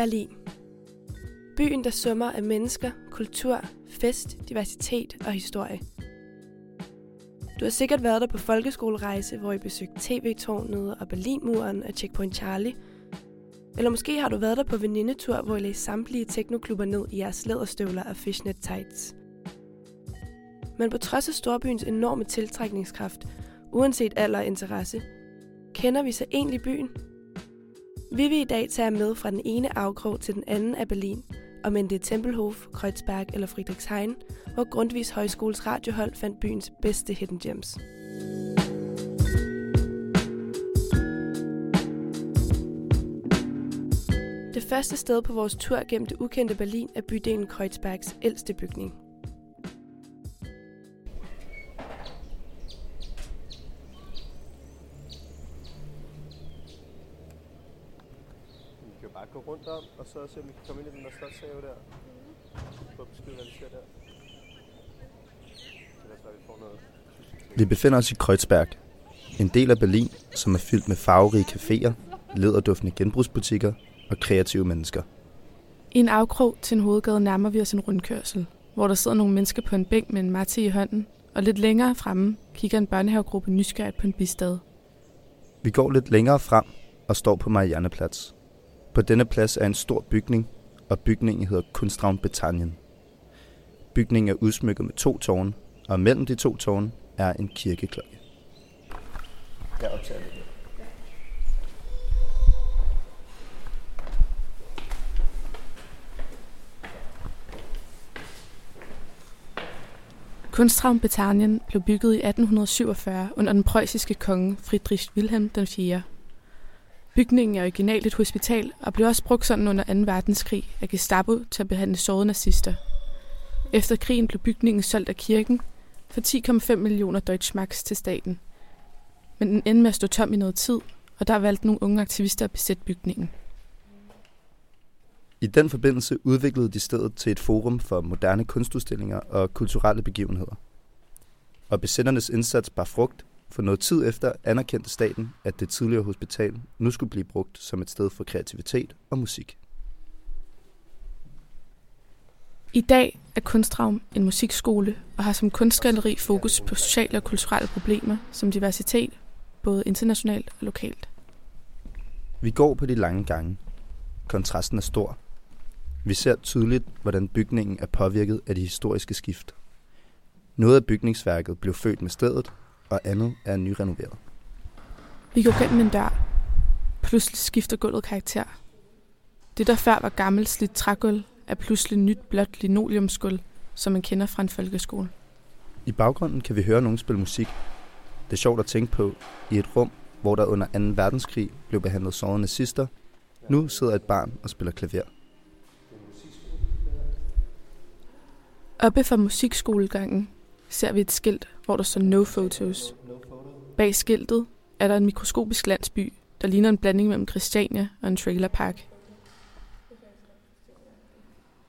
Berlin. Byen, der summer af mennesker, kultur, fest, diversitet og historie. Du har sikkert været der på folkeskolerejse, hvor I besøgte TV-tårnet og Berlinmuren og Checkpoint Charlie. Eller måske har du været der på venindetur, hvor I læste samtlige teknoklubber ned i jeres læderstøvler og fishnet tights. Men på trods af storbyens enorme tiltrækningskraft, uanset alder og interesse, kender vi så egentlig byen? Vi vil i dag tage med fra den ene afkrog til den anden af Berlin, om end det er Tempelhof, Kreuzberg eller Friedrichshain, hvor Grundtvigs Højskoles radiohold fandt byens bedste hidden gems. Det første sted på vores tur gennem det ukendte Berlin er bydelen Kreuzbergs ældste bygning – rundt om, og så se om vi kan komme ind i den der slotshave der. Prøv at beskrive, hvad vi ser der. Det er vi får noget. Vi befinder os i Kreuzberg, en del af Berlin, som er fyldt med farverige caféer, lederduftende genbrugsbutikker og kreative mennesker. I en afkrog til en hovedgade nærmer vi os en rundkørsel, hvor der sidder nogle mennesker på en bænk med en mate i hånden, og lidt længere fremme kigger en børnehavegruppe nysgerrigt på en bistad. Vi går lidt længere frem og står på Marianneplads, på denne plads er en stor bygning, og bygningen hedder Kunstraum Betanien. Bygningen er udsmykket med to tårne, og mellem de to tårne er en kirkeklokke. Jeg optager det. Kunstraum Betanien blev bygget i 1847 under den preussiske konge Friedrich Wilhelm den 4. Bygningen er originalt et hospital og blev også brugt sådan under 2. verdenskrig af Gestapo til at behandle sårede nazister. Efter krigen blev bygningen solgt af kirken for 10,5 millioner Deutschmarks til staten. Men den endte med at stå tom i noget tid, og der valgte nogle unge aktivister at besætte bygningen. I den forbindelse udviklede de stedet til et forum for moderne kunstudstillinger og kulturelle begivenheder. Og besætternes indsats bar frugt, for noget tid efter anerkendte staten, at det tidligere hospital nu skulle blive brugt som et sted for kreativitet og musik. I dag er Kunstraum en musikskole og har som kunstgalleri fokus på sociale og kulturelle problemer som diversitet, både internationalt og lokalt. Vi går på de lange gange. Kontrasten er stor. Vi ser tydeligt, hvordan bygningen er påvirket af de historiske skift. Noget af bygningsværket blev født med stedet, og andet er nyrenoveret. Vi går gennem en dør. Pludselig skifter gulvet karakter. Det, der før var gammelt slidt trægulv, er pludselig nyt blåt linoleumsgulv, som man kender fra en folkeskole. I baggrunden kan vi høre nogen spille musik. Det er sjovt at tænke på, i et rum, hvor der under 2. verdenskrig blev behandlet sårede nazister, nu sidder et barn og spiller klaver. Oppe fra musikskolegangen ser vi et skilt, hvor der står no photos. Bag skiltet er der en mikroskopisk landsby, der ligner en blanding mellem Christiania og en trailerpark.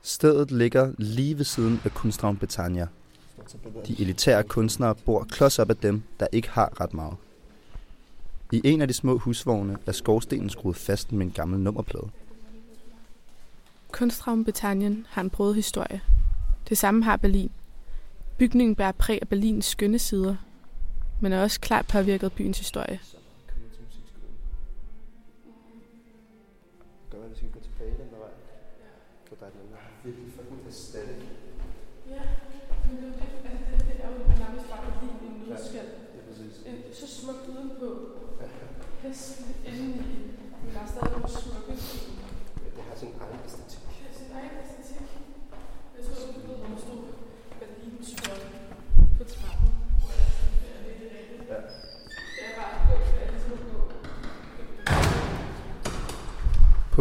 Stedet ligger lige ved siden af Kunstraum Betania. De elitære kunstnere bor klods op af dem, der ikke har ret meget. I en af de små husvogne er skorstenen skruet fast med en gammel nummerplade. Kunstraum Betanien har en brød historie. Det samme har Berlin. Bygningen bærer præg af Berlins skønne sider, men er også klart påvirket af byens historie.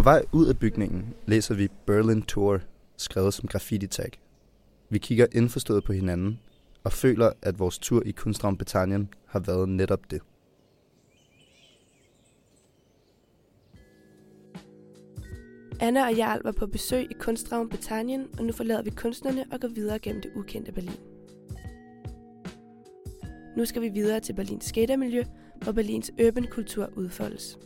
På vej ud af bygningen læser vi Berlin Tour, skrevet som graffiti-tag. Vi kigger indforstået på hinanden og føler, at vores tur i Kunstraum Britannien har været netop det. Anna og Jarl var på besøg i Kunstraum Britannien, og nu forlader vi kunstnerne og går videre gennem det ukendte Berlin. Nu skal vi videre til Berlins skatermiljø, hvor Berlins urban kultur udfoldes.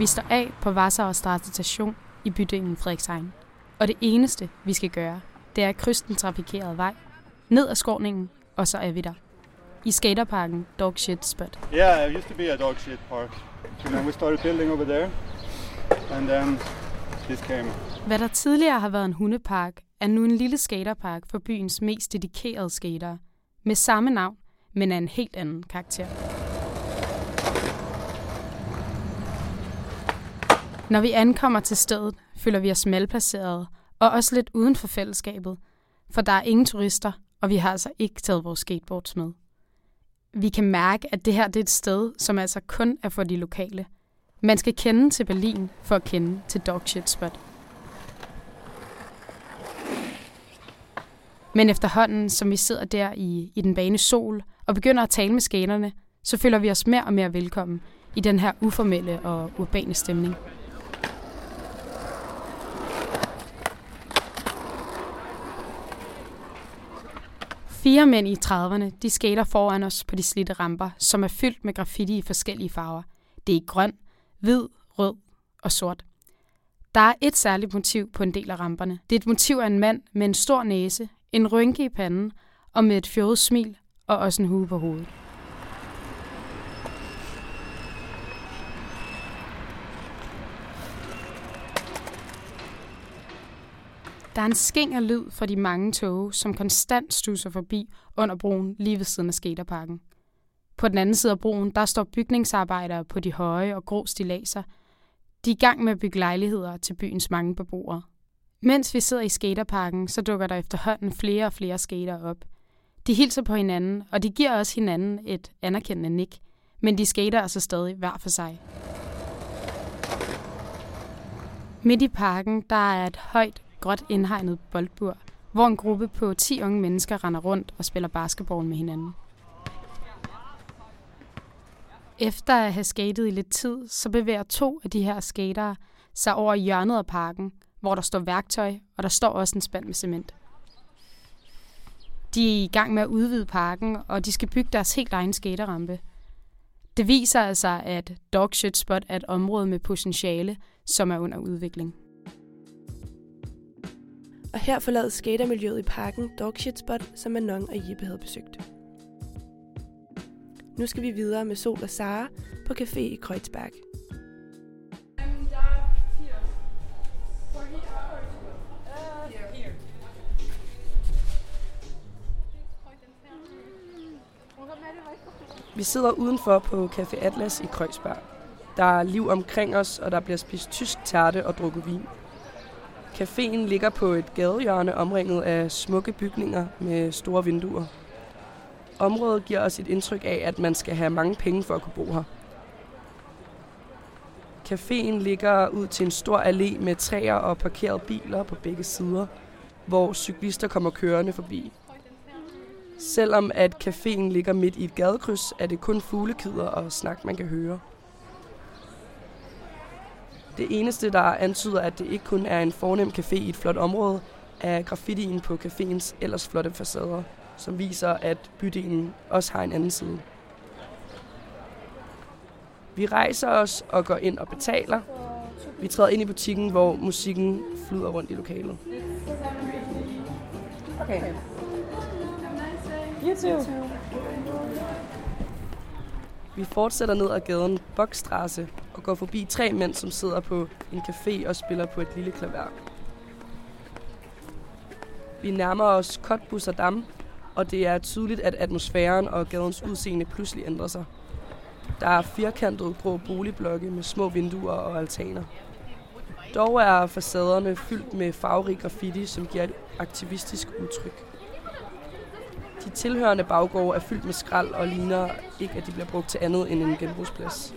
Vi står af på Vassar station i bydelen Frederikshavn. Og det eneste, vi skal gøre, det er at krydse den trafikerede vej, ned ad skråningen, og så er vi der. I skaterparken Dog Shit Spot. Yeah, it used to be a dog shit park. And then we started building over there. And then this came. Hvad der tidligere har været en hundepark, er nu en lille skaterpark for byens mest dedikerede skatere. Med samme navn, men af en helt anden karakter. Når vi ankommer til stedet, føler vi os malplaceret og også lidt uden for fællesskabet, for der er ingen turister, og vi har altså ikke taget vores skateboards med. Vi kan mærke, at det her det er et sted, som altså kun er for de lokale. Man skal kende til Berlin for at kende til Dogshit Spot. Men efterhånden, som vi sidder der i, i den bane sol og begynder at tale med skanerne, så føler vi os mere og mere velkommen i den her uformelle og urbane stemning. Fire mænd i 30'erne, de skater foran os på de slidte ramper, som er fyldt med graffiti i forskellige farver. Det er grøn, hvid, rød og sort. Der er et særligt motiv på en del af ramperne. Det er et motiv af en mand med en stor næse, en rynke i panden og med et fjollet smil og også en hue på hovedet. Der er en skænger lyd fra de mange tog, som konstant stusser forbi under broen lige ved siden af skaterparken. På den anden side af broen, der står bygningsarbejdere på de høje og grå stilaser. De er i gang med at bygge lejligheder til byens mange beboere. Mens vi sidder i skaterparken, så dukker der efterhånden flere og flere skater op. De hilser på hinanden, og de giver også hinanden et anerkendende nik, men de skater altså stadig hver for sig. Midt i parken, der er et højt, gråt indhegnet boldbur, hvor en gruppe på 10 unge mennesker render rundt og spiller basketball med hinanden. Efter at have skatet i lidt tid, så bevæger to af de her skatere sig over hjørnet af parken, hvor der står værktøj, og der står også en spand med cement. De er i gang med at udvide parken, og de skal bygge deres helt egen skaterampe. Det viser altså, at Dogshit Spot er et område med potentiale, som er under udvikling. Og her forlader skatermiljøet i parken Dog Shit Spot, som Manon og Jeppe havde besøgt. Nu skal vi videre med Sol og Sara på café i Kreuzberg. Vi sidder udenfor på Café Atlas i Kreuzberg. Der er liv omkring os, og der bliver spist tysk tærte og drukket vin. Caféen ligger på et gadehjørne omringet af smukke bygninger med store vinduer. Området giver os et indtryk af, at man skal have mange penge for at kunne bo her. Caféen ligger ud til en stor allé med træer og parkerede biler på begge sider, hvor cyklister kommer kørende forbi. Selvom at caféen ligger midt i et gadekryds, er det kun fuglekider og snak, man kan høre. Det eneste, der antyder, at det ikke kun er en fornem café i et flot område, er graffitien på caféens ellers flotte facader, som viser, at bydelen også har en anden side. Vi rejser os og går ind og betaler. Vi træder ind i butikken, hvor musikken flyder rundt i lokalet. Okay. You too. Vi fortsætter ned ad gaden Bokstrasse og går forbi tre mænd, som sidder på en café og spiller på et lille klaver. Vi nærmer os Kotbusser og det er tydeligt, at atmosfæren og gadens udseende pludselig ændrer sig. Der er firkantede grå boligblokke med små vinduer og altaner. Dog er facaderne fyldt med farverig graffiti, som giver et aktivistisk udtryk. De tilhørende baggårde er fyldt med skrald og ligner ikke, at de bliver brugt til andet end en genbrugsplads.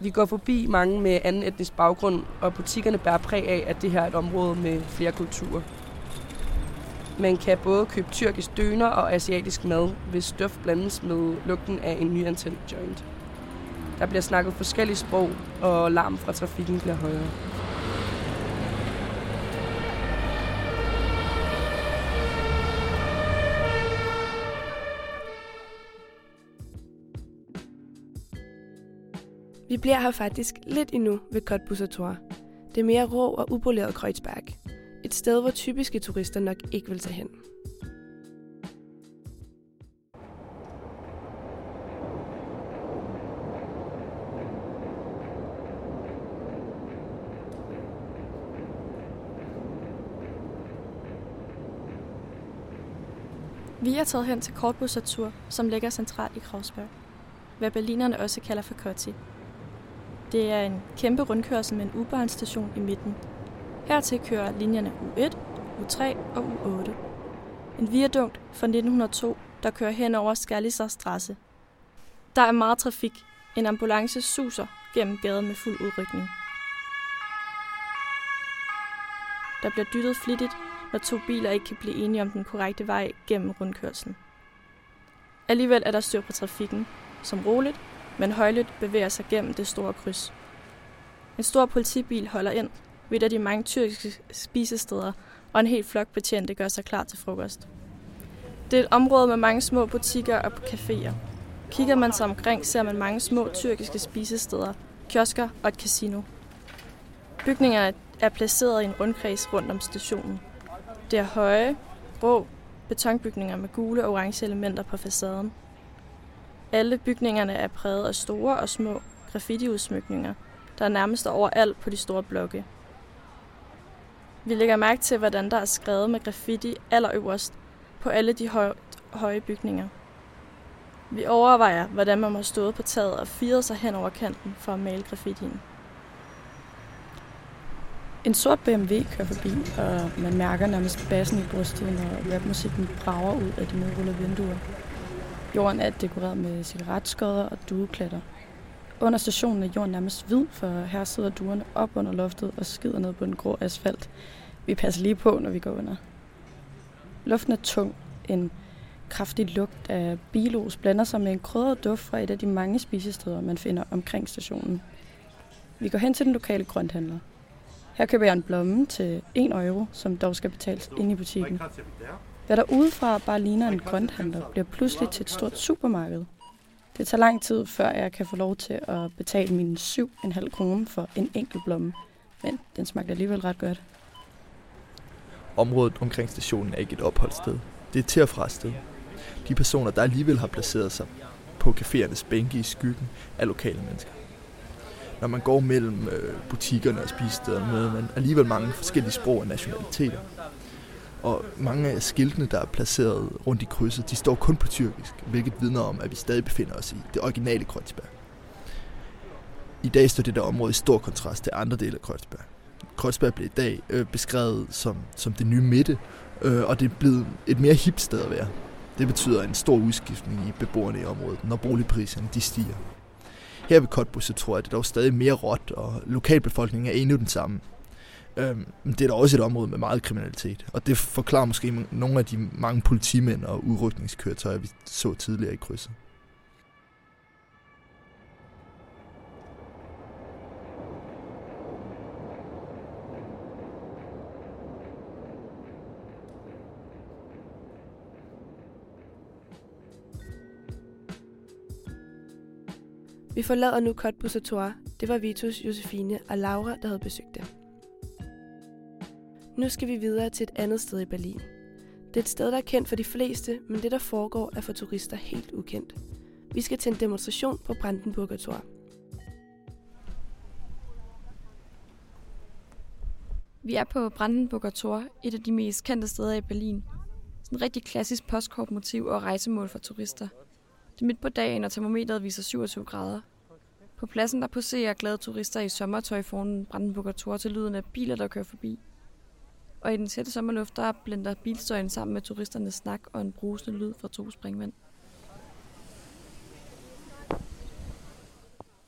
Vi går forbi mange med anden etnisk baggrund, og butikkerne bærer præg af, at det her er et område med flere kulturer. Man kan både købe tyrkisk døner og asiatisk mad, hvis stof blandes med lugten af en nyantændt joint. Der bliver snakket forskellige sprog, og larm fra trafikken bliver højere. Vi bliver her faktisk lidt endnu ved Kottbussertor. Det er mere rå og upoleret Kreuzberg. Et sted, hvor typiske turister nok ikke vil tage hen. Vi er taget hen til Kortbussertur, som ligger centralt i Kreuzberg, hvad berlinerne også kalder for Kotti. Det er en kæmpe rundkørsel med en U-bahn-station i midten. Hertil kører linjerne U1, U3 og U8. En viadukt fra 1902, der kører hen over Skærlisser Strasse. Der er meget trafik. En ambulance suser gennem gaden med fuld udrykning. Der bliver dyttet flittigt, når to biler ikke kan blive enige om den korrekte vej gennem rundkørslen. Alligevel er der styr på trafikken, som roligt, men højlydt bevæger sig gennem det store kryds. En stor politibil holder ind ved et af de mange tyrkiske spisesteder, og en helt flok betjente gør sig klar til frokost. Det er et område med mange små butikker og caféer. Kigger man sig omkring, ser man mange små tyrkiske spisesteder, kiosker og et casino. Bygningerne er placeret i en rundkreds rundt om stationen. Det er høje, grå betonbygninger med gule og orange elementer på facaden. Alle bygningerne er præget af store og små graffitiudsmykninger, der er nærmest overalt på de store blokke. Vi lægger mærke til, hvordan der er skrevet med graffiti allerøverst på alle de høje, høje bygninger. Vi overvejer, hvordan man må stået på taget og firet sig hen over kanten for at male graffitien. En sort BMW kører forbi, og man mærker nærmest bassen i brystet, når rapmusikken brager ud af de nedrullede vinduer. Jorden er dekoreret med cigaretskodder og dueklatter. Under stationen er jorden nærmest hvid, for her sidder duerne op under loftet og skider ned på den grå asfalt. Vi passer lige på, når vi går under. Luften er tung. En kraftig lugt af bilos blander sig med en krydret duft fra et af de mange spisesteder, man finder omkring stationen. Vi går hen til den lokale grønthandler. Her køber jeg en blomme til 1 euro, som dog skal betales ind i butikken. Hvad der udefra bare ligner en grønthandler, bliver pludselig til et stort supermarked. Det tager lang tid, før jeg kan få lov til at betale mine 7,5 kroner for en enkelt blomme. Men den smagte alligevel ret godt. Området omkring stationen er ikke et opholdssted. Det er til og fra sted. De personer, der alligevel har placeret sig på caféernes bænke i skyggen, er lokale mennesker. Når man går mellem øh, butikkerne og spisestederne, møder man alligevel mange forskellige sprog og nationaliteter. Og mange af skiltene, der er placeret rundt i krydset, de står kun på tyrkisk, hvilket vidner om, at vi stadig befinder os i det originale Kreuzberg. I dag står det der område i stor kontrast til andre dele af Kreuzberg. Kreuzberg blev i dag øh, beskrevet som, som det nye midte, øh, og det er blevet et mere hip sted at være. Det betyder en stor udskiftning i beboerne i området, når boligpriserne de stiger. Her ved Kotbusse tror jeg, at det er dog stadig mere råt, og lokalbefolkningen er endnu den samme. Øhm, det er da også et område med meget kriminalitet, og det forklarer måske nogle af de mange politimænd og udrykningskøretøjer, vi så tidligere i krydset. Vi forlader nu Kottbussertor. Det var Vitus, Josefine og Laura, der havde besøgt dem. Nu skal vi videre til et andet sted i Berlin. Det er et sted, der er kendt for de fleste, men det, der foregår, er for turister helt ukendt. Vi skal til en demonstration på Brandenburger Tor. Vi er på Brandenburger Tor, et af de mest kendte steder i Berlin. Sådan et rigtig klassisk postkortmotiv og rejsemål for turister. Det er midt på dagen, og termometret viser 27 grader. På pladsen der poserer glade turister i sommertøj foran Brandenburger Tor til lyden af biler, der kører forbi. Og i den tætte sommerluft, der blender bilstøjen sammen med turisternes snak og en brusende lyd fra to springvand.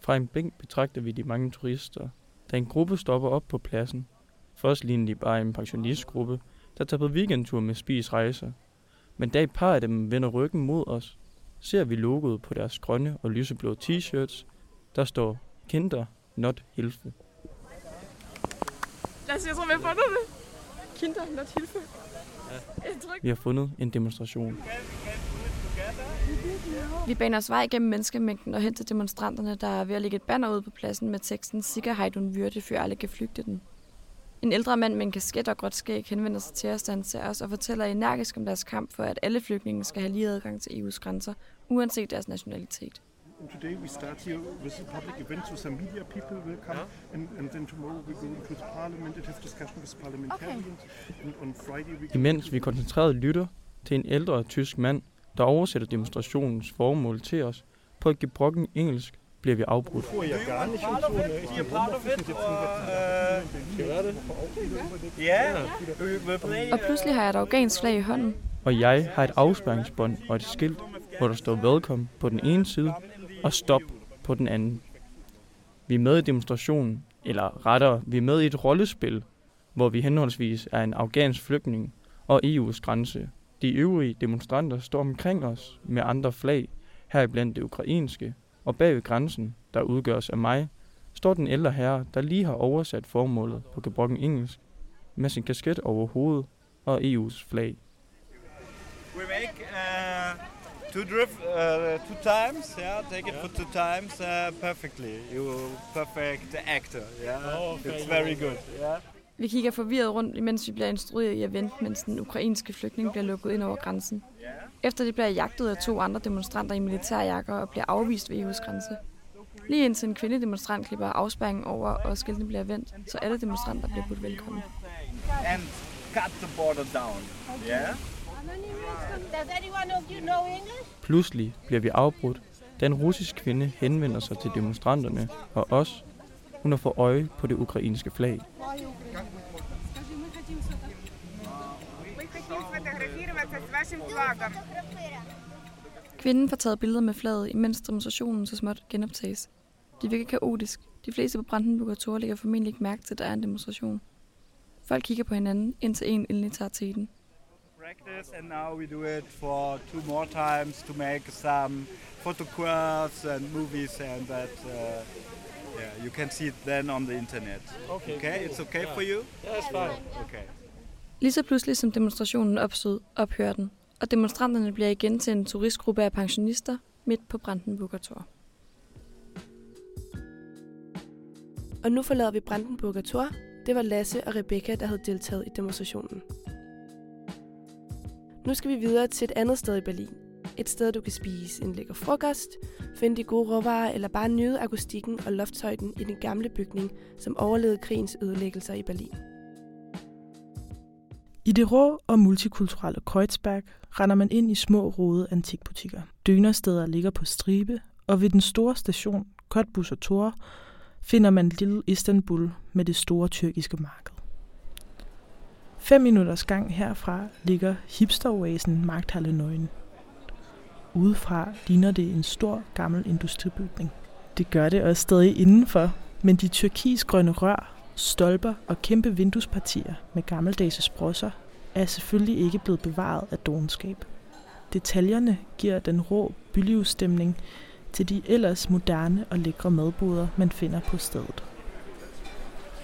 Fra en bænk betragter vi de mange turister, da en gruppe stopper op på pladsen. Først ligner de bare en pensionistgruppe, der tager på weekendtur med spis rejser. Men da et par af dem vender ryggen mod os, ser vi logoet på deres grønne og lyseblå t-shirts. Der står Kinder, not Hilfe. Lad os se, jeg tror, vi har fundet det. Kinder, not Hilfe. Vi har fundet en demonstration. Vi baner os vej gennem menneskemængden og hen til demonstranterne, der er ved at lægge et banner ud på pladsen med teksten Sicherheit und Würde für alle geflygteten. En ældre mand med en kasket og gråt skæg henvender sig til os, da os og fortæller energisk om deres kamp for, at alle flygtninge skal have lige adgang til EU's grænser, uanset deres nationalitet. Today we start here with a public event, so some media people will come, yeah. and, and then tomorrow we go into the parliament and have discussion with parliamentarians. Okay. And on Friday we Imens vi koncentreret lytter til en ældre tysk mand, der oversætter demonstrationens formål til os på et gebrokken engelsk, bliver vi afbrudt. Og pludselig har jeg et afghansk flag i hånden. Og jeg har et afspærringsbånd og et skilt, hvor der står velkommen på den ene side og stop på den anden. Vi er med i demonstrationen, eller rettere, vi er med i et rollespil, hvor vi henholdsvis er en afghansk flygtning og EU's grænse. De øvrige demonstranter står omkring os med andre flag, heriblandt det ukrainske, og bag ved grænsen, der udgøres af mig, står den ældre herre, der lige har oversat formålet på gebrokken engelsk, med sin kasket over hovedet og EU's flag. We make uh, two drift uh, two times, yeah. Take it for two times uh, perfectly. You perfect actor, yeah. Oh, okay, It's very good, yeah. Vi kigger forvirret rundt, imens vi bliver instrueret i at vente, mens den ukrainske flygtning bliver lukket ind over grænsen. Efter det bliver jagtet af to andre demonstranter i militærjakker og bliver afvist ved EU's grænse. Lige indtil en kvindedemonstrant klipper afspæringen over, og skiltene bliver vendt, så alle demonstranter bliver budt velkommen. And cut the border down. Yeah? Pludselig bliver vi afbrudt, da en russisk kvinde henvender sig til demonstranterne og os. Hun har fået øje på det ukrainske flag. Kvinden får taget billeder med flaget, imens demonstrationen så småt genoptages. Det virker kaotisk. De fleste på Brandenburger Tor lægger formentlig ikke mærke til, at der er en demonstration. Folk kigger på hinanden, indtil en endelig tager teten. Practice and now we do it for two more times to make some photographs and movies and that uh, yeah you can see it then on the internet. Okay, okay? it's okay for you? Yeah, it's fine. Okay. Lige så pludselig som demonstrationen opstod, ophører den, og demonstranterne bliver igen til en turistgruppe af pensionister midt på Brandenburger Tor. Og nu forlader vi Brandenburger Tor. Det var Lasse og Rebecca, der havde deltaget i demonstrationen. Nu skal vi videre til et andet sted i Berlin. Et sted, du kan spise en lækker frokost, finde de gode råvarer eller bare nyde akustikken og loftshøjden i den gamle bygning, som overlevede krigens ødelæggelser i Berlin. I det rå og multikulturelle Kreuzberg render man ind i små rode antikbutikker. Dønersteder ligger på stribe, og ved den store station, Kotbus og Tor, finder man Lille Istanbul med det store tyrkiske marked. Fem minutters gang herfra ligger hipsteroasen Markthalle 9. Udefra ligner det en stor gammel industribygning. Det gør det også stadig indenfor, men de tyrkisgrønne rør, stolper og kæmpe vinduespartier med gammeldags sprosser er selvfølgelig ikke blevet bevaret af dogenskab. Detaljerne giver den rå bylivsstemning til de ellers moderne og lækre madboder, man finder på stedet.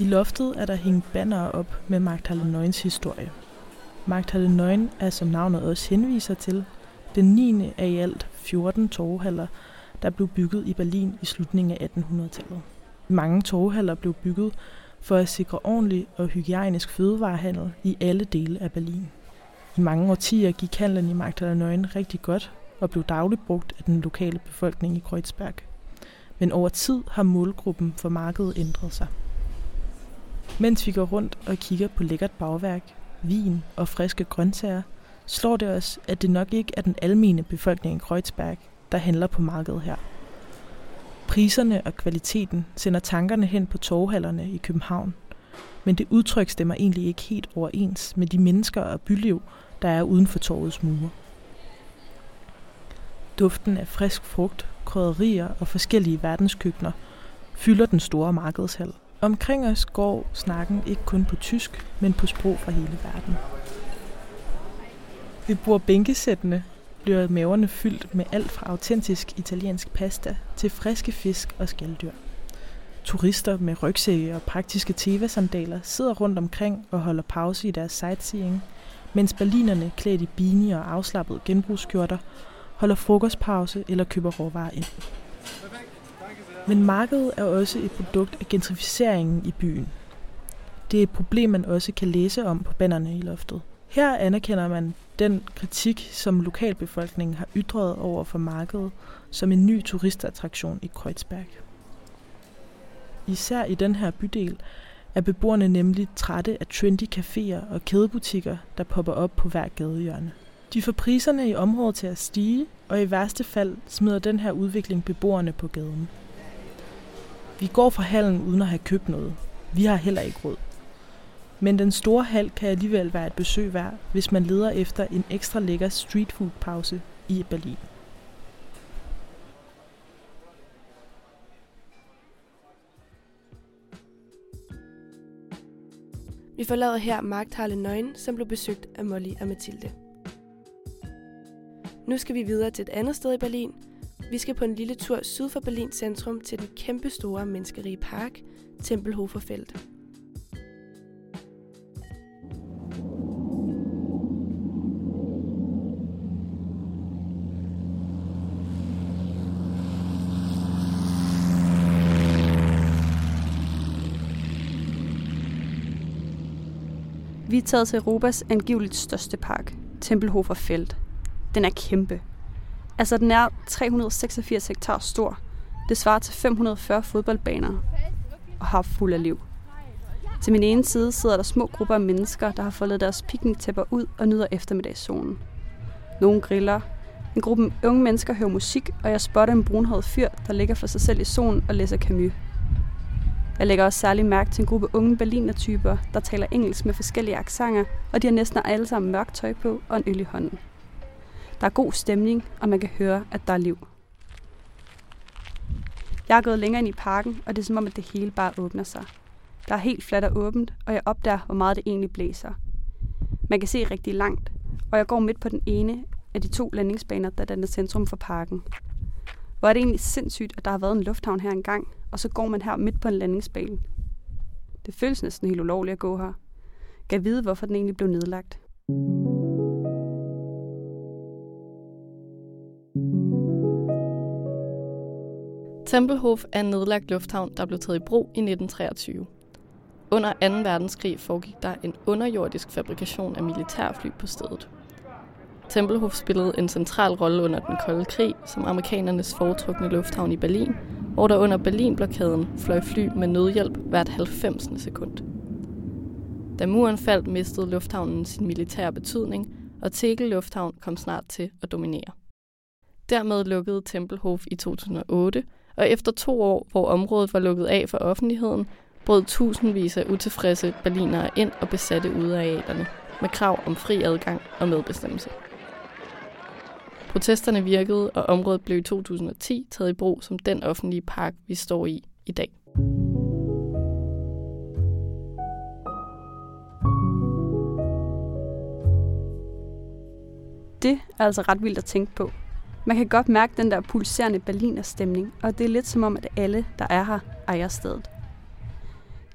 I loftet er der hængt banner op med Magdalene Nøgens historie. Magdalene Nøgen er, som navnet også henviser til, den 9. af i alt 14 torvehaller, der blev bygget i Berlin i slutningen af 1800-tallet. Mange torvehaller blev bygget for at sikre ordentlig og hygiejnisk fødevarehandel i alle dele af Berlin. I mange årtier gik handlen i Magdalene Nøgen rigtig godt og blev dagligt brugt af den lokale befolkning i Kreuzberg. Men over tid har målgruppen for markedet ændret sig. Mens vi går rundt og kigger på lækkert bagværk, vin og friske grøntsager, slår det os, at det nok ikke er den almene befolkning i Kreuzberg, der handler på markedet her. Priserne og kvaliteten sender tankerne hen på torvhallerne i København, men det udtryk stemmer egentlig ikke helt overens med de mennesker og byliv, der er uden for torvets mure. Duften af frisk frugt, krydderier og forskellige verdenskøkkener fylder den store markedshal – Omkring os går snakken ikke kun på tysk, men på sprog fra hele verden. Vi bruger bænkesættene, bliver maverne fyldt med alt fra autentisk italiensk pasta til friske fisk og skalddyr. Turister med rygsække og praktiske teva-sandaler sidder rundt omkring og holder pause i deres sightseeing, mens berlinerne klædt i beanie og afslappede genbrugskjorter holder frokostpause eller køber råvarer ind. Men markedet er også et produkt af gentrificeringen i byen. Det er et problem, man også kan læse om på bannerne i loftet. Her anerkender man den kritik, som lokalbefolkningen har ytret over for markedet som en ny turistattraktion i Kreuzberg. Især i den her bydel er beboerne nemlig trætte af trendy caféer og kædebutikker, der popper op på hver gadehjørne. De får priserne i området til at stige, og i værste fald smider den her udvikling beboerne på gaden. Vi går fra hallen uden at have købt noget. Vi har heller ikke råd. Men den store hal kan alligevel være et besøg værd, hvis man leder efter en ekstra lækker streetfood pause i Berlin. Vi forlader her Markthalle 9, som blev besøgt af Molly og Mathilde. Nu skal vi videre til et andet sted i Berlin. Vi skal på en lille tur syd for Berlins centrum til den kæmpestore menneskerige park, Tempelhoferfeld. Vi er taget til Europas angiveligt største park, Tempelhofer Felt. Den er kæmpe. Altså, den er 386 hektar stor. Det svarer til 540 fodboldbaner og har fuld af liv. Til min ene side sidder der små grupper af mennesker, der har foldet deres pikniktæpper ud og nyder eftermiddagssolen. Nogle griller. En gruppe unge mennesker hører musik, og jeg spotter en brunhåret fyr, der ligger for sig selv i solen og læser Camus. Jeg lægger også særlig mærke til en gruppe unge berlinertyper, der taler engelsk med forskellige aksanger, og de har næsten alle sammen mørkt tøj på og en øl i hånden. Der er god stemning, og man kan høre, at der er liv. Jeg er gået længere ind i parken, og det er som om, at det hele bare åbner sig. Der er helt fladt og åbent, og jeg opdager, hvor meget det egentlig blæser. Man kan se rigtig langt, og jeg går midt på den ene af de to landingsbaner, der danner centrum for parken. Hvor er det egentlig sindssygt, at der har været en lufthavn her engang, og så går man her midt på en landingsbane. Det føles næsten helt ulovligt at gå her. Kan vide, hvorfor den egentlig blev nedlagt. Tempelhof er en nedlagt lufthavn, der blev taget i brug i 1923. Under 2. verdenskrig foregik der en underjordisk fabrikation af militærfly på stedet. Tempelhof spillede en central rolle under den kolde krig som amerikanernes foretrukne lufthavn i Berlin, hvor der under Berlinblokaden fløj fly med nødhjælp hvert 90. sekund. Da muren faldt, mistede lufthavnen sin militære betydning, og Tegel Lufthavn kom snart til at dominere. Dermed lukkede Tempelhof i 2008, og efter to år, hvor området var lukket af for offentligheden, brød tusindvis af utilfredse berlinere ind og besatte udearealerne med krav om fri adgang og medbestemmelse. Protesterne virkede, og området blev i 2010 taget i brug som den offentlige park, vi står i i dag. Det er altså ret vildt at tænke på. Man kan godt mærke den der pulserende berliner stemning, og det er lidt som om, at alle, der er her, ejer stedet.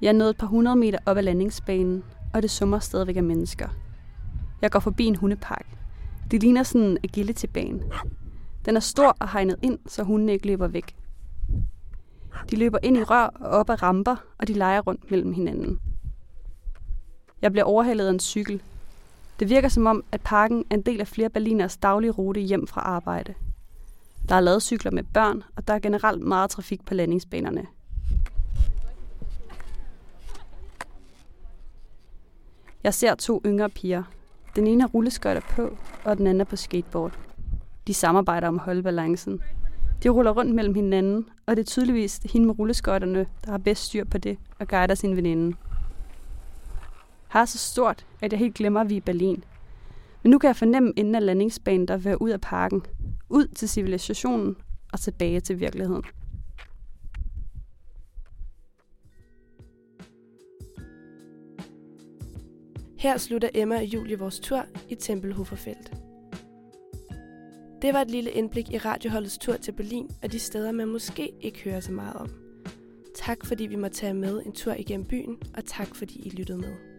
Jeg er nået et par hundrede meter op ad landingsbanen, og det summer stadigvæk af mennesker. Jeg går forbi en hundepark. Det ligner sådan en agility-bane. Den er stor og hegnet ind, så hundene ikke løber væk. De løber ind i rør og op ad ramper, og de leger rundt mellem hinanden. Jeg bliver overhalet af en cykel. Det virker som om, at parken er en del af flere berliners daglige rute hjem fra arbejde. Der er lavet cykler med børn, og der er generelt meget trafik på landingsbanerne. Jeg ser to yngre piger. Den ene har rulleskøjter på, og den anden er på skateboard. De samarbejder om at holde balancen. De ruller rundt mellem hinanden, og det er tydeligvis hende med rulleskøjterne, der har bedst styr på det og guider sin veninde har er så stort, at jeg helt glemmer, at vi er i Berlin. Men nu kan jeg fornemme inden af landingsbanen, der vil ud af parken, ud til civilisationen og tilbage til virkeligheden. Her slutter Emma og Julie vores tur i Tempelhoferfelt. Det var et lille indblik i radioholdets tur til Berlin og de steder, man måske ikke hører så meget om. Tak fordi vi må tage med en tur igennem byen, og tak fordi I lyttede med.